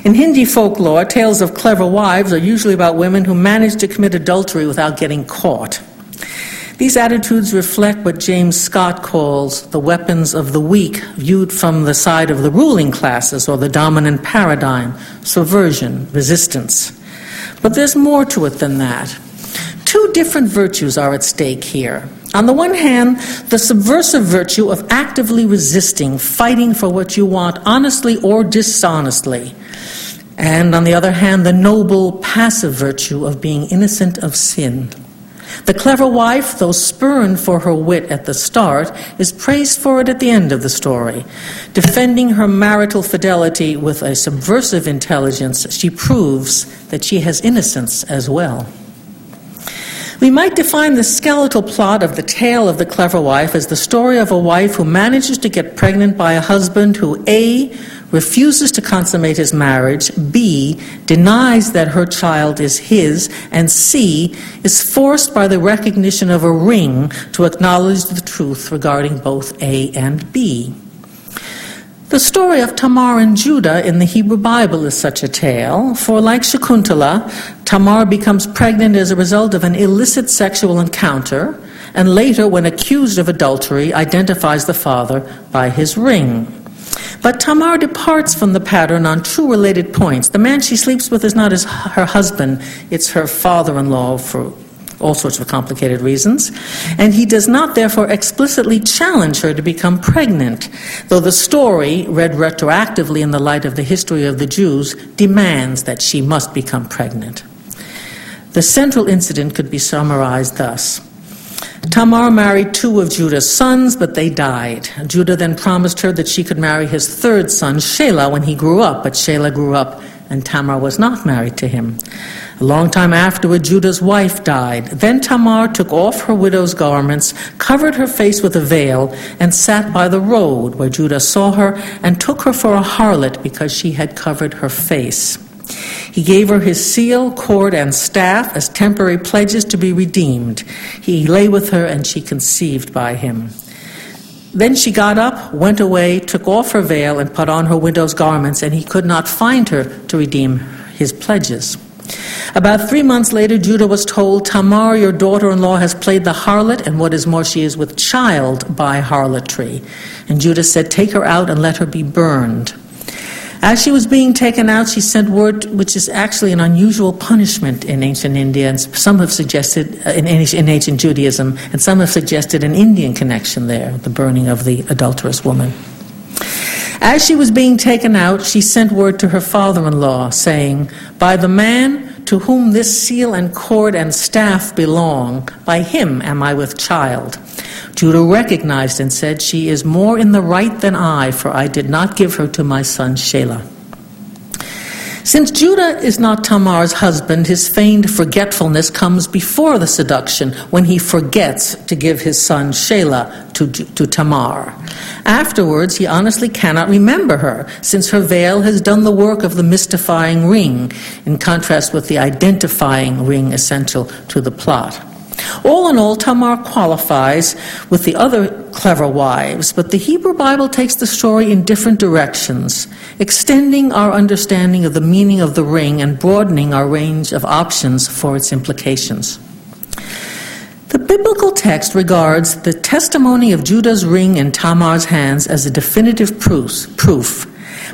[SPEAKER 2] In Hindi folklore, tales of clever wives are usually about women who manage to commit adultery without getting caught. These attitudes reflect what James Scott calls the weapons of the weak, viewed from the side of the ruling classes or the dominant paradigm subversion, resistance. But there's more to it than that. Two different virtues are at stake here. On the one hand, the subversive virtue of actively resisting, fighting for what you want, honestly or dishonestly. And on the other hand, the noble passive virtue of being innocent of sin. The clever wife, though spurned for her wit at the start, is praised for it at the end of the story. Defending her marital fidelity with a subversive intelligence, she proves that she has innocence as well. We might define the skeletal plot of the tale of the clever wife as the story of a wife who manages to get pregnant by a husband who A refuses to consummate his marriage, B, denies that her child is his, and C, is forced by the recognition of a ring to acknowledge the truth regarding both A and B. The story of Tamar and Judah in the Hebrew Bible is such a tale, for like Shakuntala, Tamar becomes pregnant as a result of an illicit sexual encounter, and later, when accused of adultery, identifies the father by his ring. But Tamar departs from the pattern on two related points. The man she sleeps with is not his, her husband, it's her father in law for all sorts of complicated reasons. And he does not, therefore, explicitly challenge her to become pregnant, though the story, read retroactively in the light of the history of the Jews, demands that she must become pregnant. The central incident could be summarized thus. Tamar married two of Judah's sons, but they died. Judah then promised her that she could marry his third son, Shelah, when he grew up, but Shelah grew up and Tamar was not married to him. A long time afterward, Judah's wife died. Then Tamar took off her widow's garments, covered her face with a veil, and sat by the road where Judah saw her and took her for a harlot because she had covered her face. He gave her his seal, cord, and staff as temporary pledges to be redeemed. He lay with her, and she conceived by him. Then she got up, went away, took off her veil, and put on her widow's garments, and he could not find her to redeem his pledges. About three months later, Judah was told, Tamar, your daughter in law, has played the harlot, and what is more, she is with child by harlotry. And Judah said, Take her out and let her be burned. As she was being taken out, she sent word, which is actually an unusual punishment in ancient India, and some have suggested, uh, in, in ancient Judaism, and some have suggested an Indian connection there, the burning of the adulterous woman. As she was being taken out, she sent word to her father in law, saying, By the man to whom this seal and cord and staff belong, by him am I with child. Judah recognized and said, She is more in the right than I, for I did not give her to my son Shelah. Since Judah is not Tamar's husband, his feigned forgetfulness comes before the seduction when he forgets to give his son Shelah to, to Tamar. Afterwards, he honestly cannot remember her, since her veil has done the work of the mystifying ring, in contrast with the identifying ring essential to the plot. All in all, Tamar qualifies with the other clever wives, but the Hebrew Bible takes the story in different directions, extending our understanding of the meaning of the ring and broadening our range of options for its implications. The biblical text regards the testimony of Judah's ring in Tamar's hands as a definitive proof, proof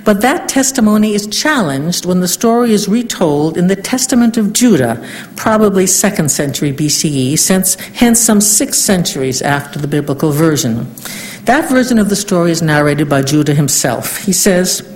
[SPEAKER 2] but that testimony is challenged when the story is retold in the Testament of Judah, probably 2nd century BCE, since hence some six centuries after the biblical version. That version of the story is narrated by Judah himself. He says,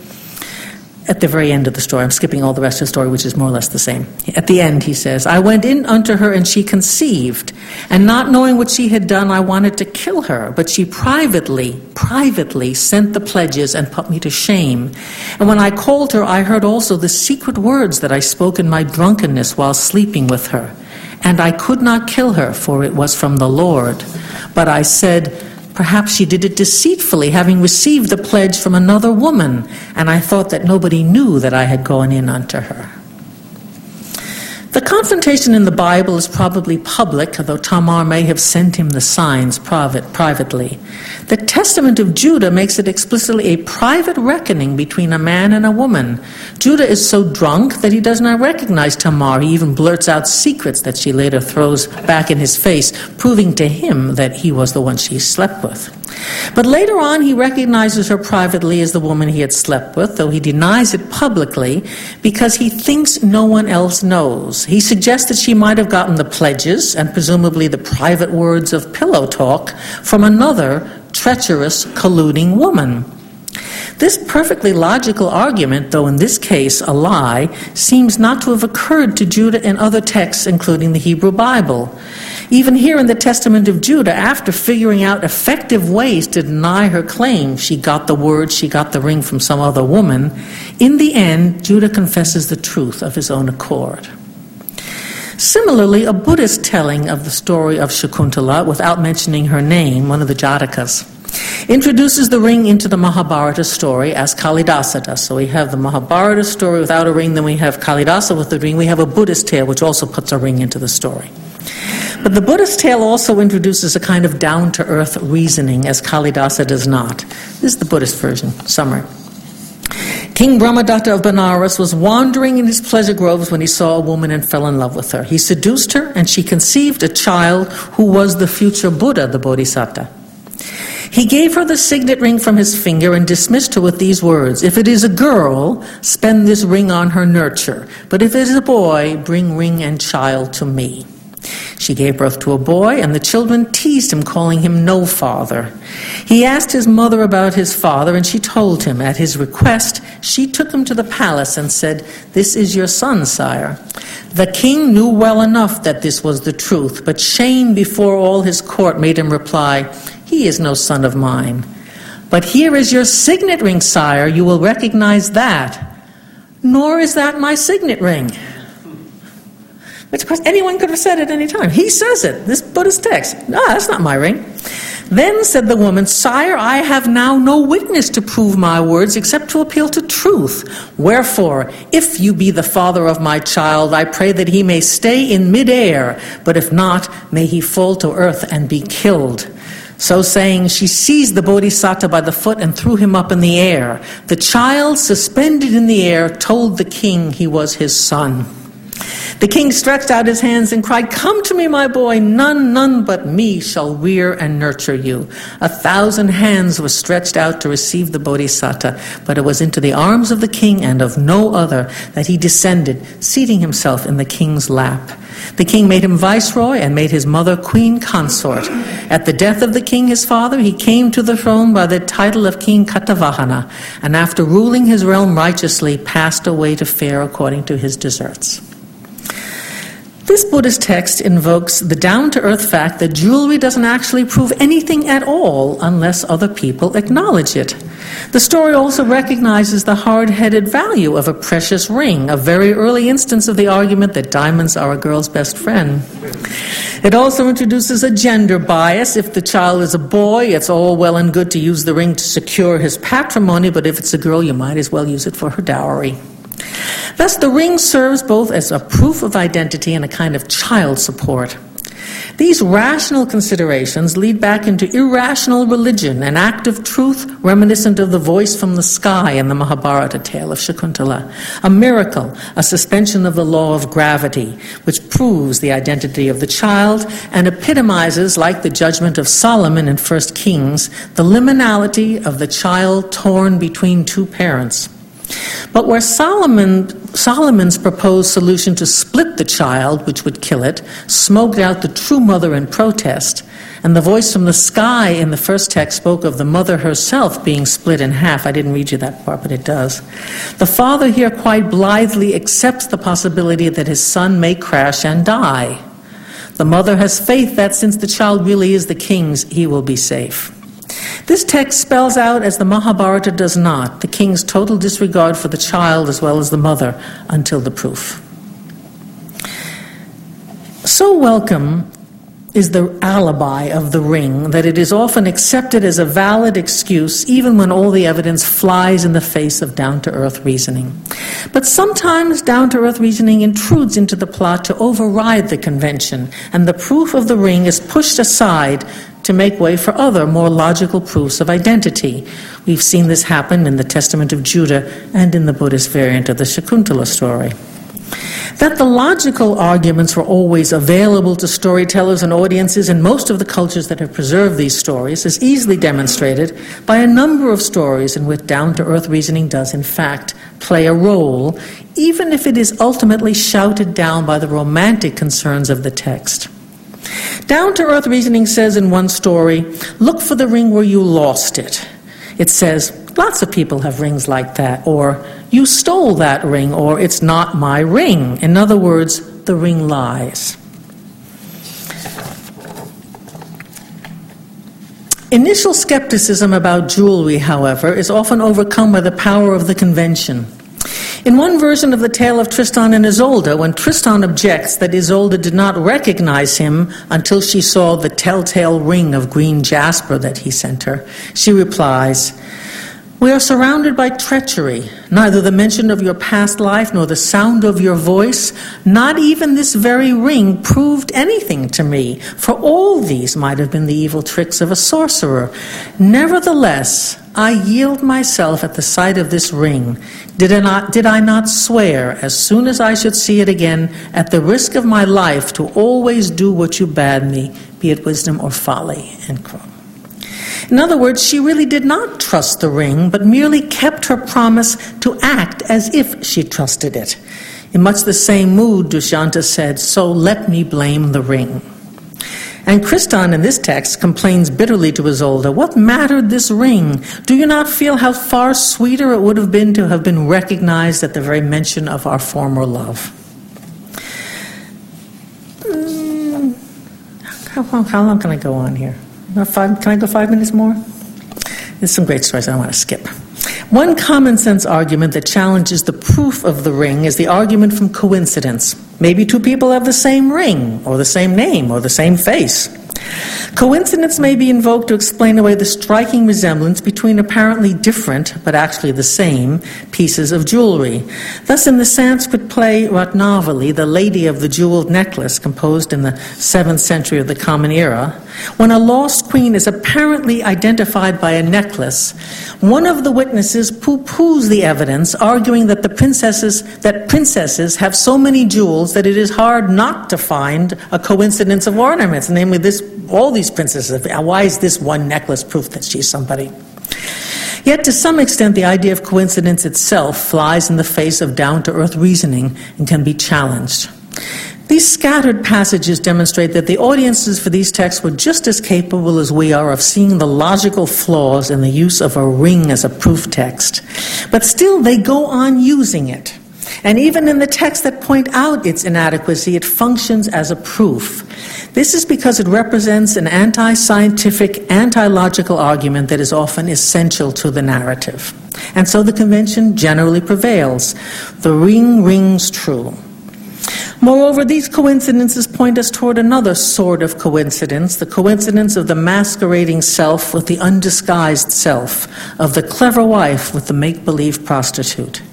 [SPEAKER 2] at the very end of the story. I'm skipping all the rest of the story, which is more or less the same. At the end, he says, I went in unto her, and she conceived. And not knowing what she had done, I wanted to kill her. But she privately, privately sent the pledges and put me to shame. And when I called her, I heard also the secret words that I spoke in my drunkenness while sleeping with her. And I could not kill her, for it was from the Lord. But I said, Perhaps she did it deceitfully, having received the pledge from another woman, and I thought that nobody knew that I had gone in unto her. The confrontation in the Bible is probably public, though Tamar may have sent him the signs private, privately. The Testament of Judah makes it explicitly a private reckoning between a man and a woman. Judah is so drunk that he does not recognize Tamar. He even blurts out secrets that she later throws back in his face, proving to him that he was the one she slept with. But later on, he recognizes her privately as the woman he had slept with, though he denies it publicly because he thinks no one else knows. He suggests that she might have gotten the pledges and presumably the private words of pillow talk from another treacherous, colluding woman. This perfectly logical argument, though in this case a lie, seems not to have occurred to Judah in other texts, including the Hebrew Bible. Even here in the Testament of Judah, after figuring out effective ways to deny her claim, she got the word, she got the ring from some other woman, in the end, Judah confesses the truth of his own accord. Similarly, a Buddhist telling of the story of Shakuntala, without mentioning her name, one of the Jatakas, introduces the ring into the Mahabharata story as Kalidasa does. So we have the Mahabharata story without a ring, then we have Kalidasa with the ring. We have a Buddhist tale which also puts a ring into the story. But the Buddhist tale also introduces a kind of down to earth reasoning, as Kalidasa does not. This is the Buddhist version. Summary. King Brahmadatta of Benares was wandering in his pleasure groves when he saw a woman and fell in love with her. He seduced her, and she conceived a child who was the future Buddha, the Bodhisattva. He gave her the signet ring from his finger and dismissed her with these words If it is a girl, spend this ring on her nurture, but if it is a boy, bring ring and child to me. She gave birth to a boy, and the children teased him, calling him no father. He asked his mother about his father, and she told him. At his request, she took him to the palace and said, This is your son, sire. The king knew well enough that this was the truth, but shame before all his court made him reply, He is no son of mine. But here is your signet ring, sire. You will recognize that. Nor is that my signet ring. Which, of course, anyone could have said at any time. He says it, this Buddhist text. No, that's not my ring. Then said the woman, Sire, I have now no witness to prove my words except to appeal to truth. Wherefore, if you be the father of my child, I pray that he may stay in midair, but if not, may he fall to earth and be killed. So saying, she seized the bodhisattva by the foot and threw him up in the air. The child, suspended in the air, told the king he was his son. The king stretched out his hands and cried, Come to me, my boy, none, none but me shall rear and nurture you. A thousand hands were stretched out to receive the bodhisattva, but it was into the arms of the king and of no other that he descended, seating himself in the king's lap. The king made him viceroy and made his mother queen consort. At the death of the king, his father, he came to the throne by the title of King Katavahana, and after ruling his realm righteously, passed away to fare according to his deserts. This Buddhist text invokes the down to earth fact that jewelry doesn't actually prove anything at all unless other people acknowledge it. The story also recognizes the hard headed value of a precious ring, a very early instance of the argument that diamonds are a girl's best friend. It also introduces a gender bias. If the child is a boy, it's all well and good to use the ring to secure his patrimony, but if it's a girl, you might as well use it for her dowry. Thus, the ring serves both as a proof of identity and a kind of child support. These rational considerations lead back into irrational religion, an act of truth reminiscent of the voice from the sky in the Mahabharata tale of Shakuntala, a miracle, a suspension of the law of gravity, which proves the identity of the child and epitomizes, like the judgment of Solomon in 1 Kings, the liminality of the child torn between two parents. But where Solomon, Solomon's proposed solution to split the child, which would kill it, smoked out the true mother in protest, and the voice from the sky in the first text spoke of the mother herself being split in half. I didn't read you that part, but it does. The father here quite blithely accepts the possibility that his son may crash and die. The mother has faith that since the child really is the king's, he will be safe. This text spells out, as the Mahabharata does not, the king's total disregard for the child as well as the mother until the proof. So welcome is the alibi of the ring, that it is often accepted as a valid excuse even when all the evidence flies in the face of down to earth reasoning. But sometimes down to earth reasoning intrudes into the plot to override the convention, and the proof of the ring is pushed aside to make way for other, more logical proofs of identity. We've seen this happen in the Testament of Judah and in the Buddhist variant of the Shakuntala story. That the logical arguments were always available to storytellers and audiences in most of the cultures that have preserved these stories is easily demonstrated by a number of stories in which down to earth reasoning does, in fact, play a role, even if it is ultimately shouted down by the romantic concerns of the text. Down to earth reasoning says in one story, look for the ring where you lost it. It says, lots of people have rings like that, or you stole that ring, or it's not my ring. In other words, the ring lies. Initial skepticism about jewelry, however, is often overcome by the power of the convention. In one version of the tale of Tristan and Isolde, when Tristan objects that Isolde did not recognize him until she saw the telltale ring of green jasper that he sent her, she replies, we are surrounded by treachery. Neither the mention of your past life nor the sound of your voice, not even this very ring, proved anything to me, for all these might have been the evil tricks of a sorcerer. Nevertheless, I yield myself at the sight of this ring. Did I, not, did I not swear, as soon as I should see it again, at the risk of my life, to always do what you bade me, be it wisdom or folly? End quote. In other words, she really did not trust the ring, but merely kept her promise to act as if she trusted it. In much the same mood, Dushyanta said, So let me blame the ring. And Tristan in this text complains bitterly to Isolde, What mattered this ring? Do you not feel how far sweeter it would have been to have been recognized at the very mention of our former love? Mm, how, how long can I go on here? Five, can I go five minutes more? There's some great stories I don't want to skip. One common sense argument that challenges the proof of the ring is the argument from coincidence. Maybe two people have the same ring, or the same name, or the same face. Coincidence may be invoked to explain away the striking resemblance between apparently different, but actually the same, pieces of jewelry. Thus, in the Sanskrit play Ratnavali, the Lady of the Jeweled Necklace, composed in the 7th century of the Common Era, when a lost queen is apparently identified by a necklace, one of the witnesses poo-poos the evidence, arguing that the princesses that princesses have so many jewels that it is hard not to find a coincidence of ornaments, namely this all these princesses. Why is this one necklace proof that she's somebody? Yet, to some extent, the idea of coincidence itself flies in the face of down to earth reasoning and can be challenged. These scattered passages demonstrate that the audiences for these texts were just as capable as we are of seeing the logical flaws in the use of a ring as a proof text. But still, they go on using it. And even in the texts that point out its inadequacy, it functions as a proof. This is because it represents an anti scientific, anti logical argument that is often essential to the narrative. And so the convention generally prevails. The ring rings true. Moreover, these coincidences point us toward another sort of coincidence the coincidence of the masquerading self with the undisguised self, of the clever wife with the make believe prostitute.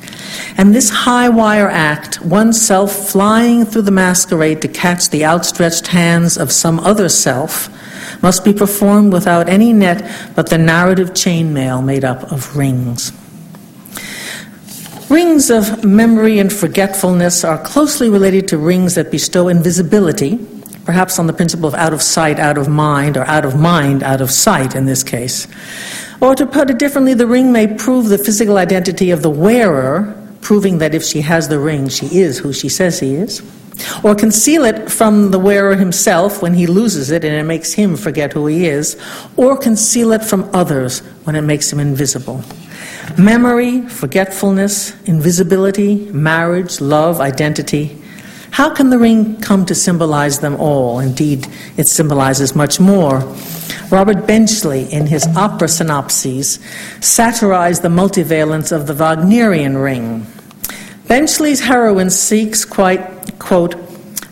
[SPEAKER 2] And this high wire act, oneself flying through the masquerade to catch the outstretched hands of some other self, must be performed without any net but the narrative chainmail made up of rings. Rings of memory and forgetfulness are closely related to rings that bestow invisibility, perhaps on the principle of out of sight, out of mind, or out of mind, out of sight in this case. Or to put it differently, the ring may prove the physical identity of the wearer, proving that if she has the ring, she is who she says he is, or conceal it from the wearer himself when he loses it and it makes him forget who he is, or conceal it from others when it makes him invisible. Memory, forgetfulness, invisibility, marriage, love, identity. How can the ring come to symbolize them all? Indeed, it symbolizes much more. Robert Benchley, in his opera synopses, satirized the multivalence of the Wagnerian ring. Benchley's heroine seeks quite, quote,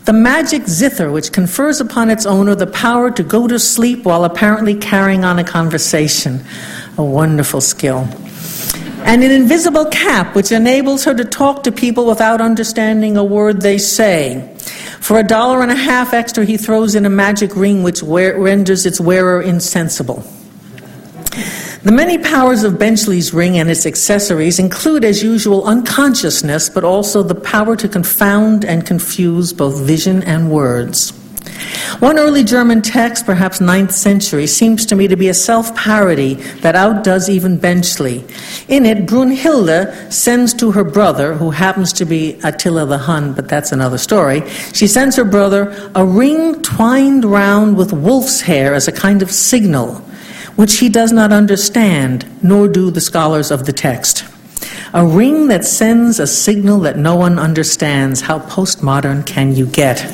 [SPEAKER 2] The magic zither, which confers upon its owner the power to go to sleep while apparently carrying on a conversation. A wonderful skill. And an invisible cap, which enables her to talk to people without understanding a word they say. For a dollar and a half extra, he throws in a magic ring which wear, renders its wearer insensible. The many powers of Benchley's ring and its accessories include, as usual, unconsciousness, but also the power to confound and confuse both vision and words. One early German text, perhaps 9th century, seems to me to be a self parody that outdoes even Benchley. In it, Brunhilde sends to her brother, who happens to be Attila the Hun, but that's another story, she sends her brother a ring twined round with wolf's hair as a kind of signal, which he does not understand, nor do the scholars of the text. A ring that sends a signal that no one understands. How postmodern can you get?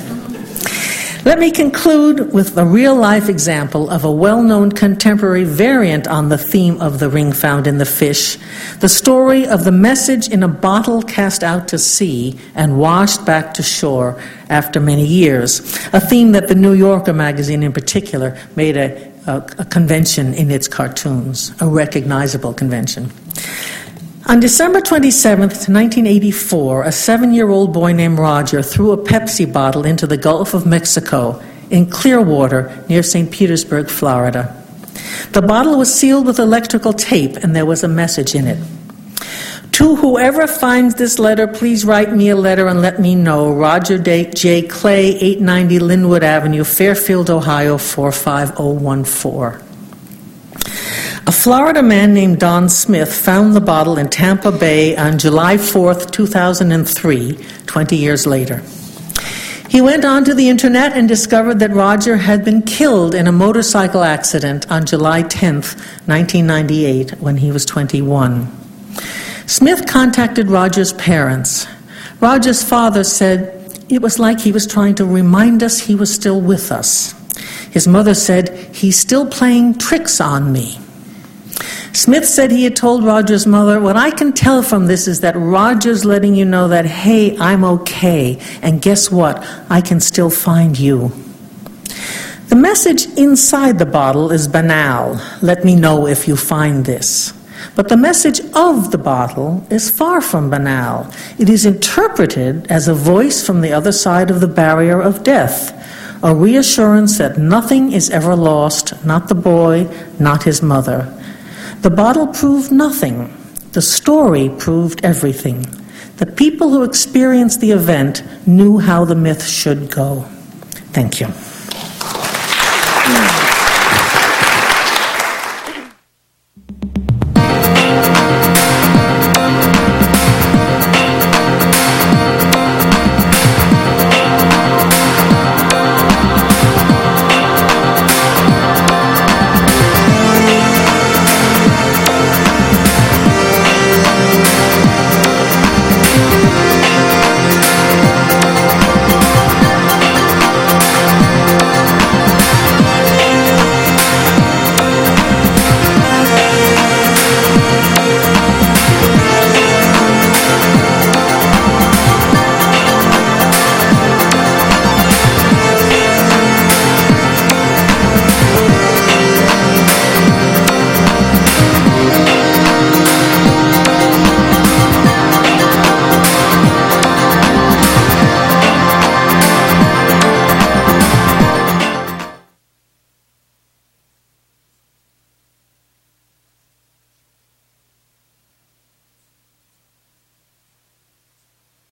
[SPEAKER 2] Let me conclude with a real life example of a well known contemporary variant on the theme of the ring found in the fish the story of the message in a bottle cast out to sea and washed back to shore after many years, a theme that the New Yorker magazine in particular made a, a, a convention in its cartoons, a recognizable convention. On December 27, 1984, a seven year old boy named Roger threw a Pepsi bottle into the Gulf of Mexico in Clearwater near St. Petersburg, Florida. The bottle was sealed with electrical tape and there was a message in it. To whoever finds this letter, please write me a letter and let me know. Roger J. Clay, 890 Linwood Avenue, Fairfield, Ohio, 45014. A Florida man named Don Smith found the bottle in Tampa Bay on July 4, 2003, 20 years later. He went onto the internet and discovered that Roger had been killed in a motorcycle accident on July 10, 1998, when he was 21. Smith contacted Roger's parents. Roger's father said it was like he was trying to remind us he was still with us. His mother said, He's still playing tricks on me. Smith said he had told Roger's mother, What I can tell from this is that Roger's letting you know that, hey, I'm okay, and guess what? I can still find you. The message inside the bottle is banal. Let me know if you find this. But the message of the bottle is far from banal. It is interpreted as a voice from the other side of the barrier of death, a reassurance that nothing is ever lost, not the boy, not his mother. The bottle proved nothing. The story proved everything. The people who experienced the event knew how the myth should go. Thank you.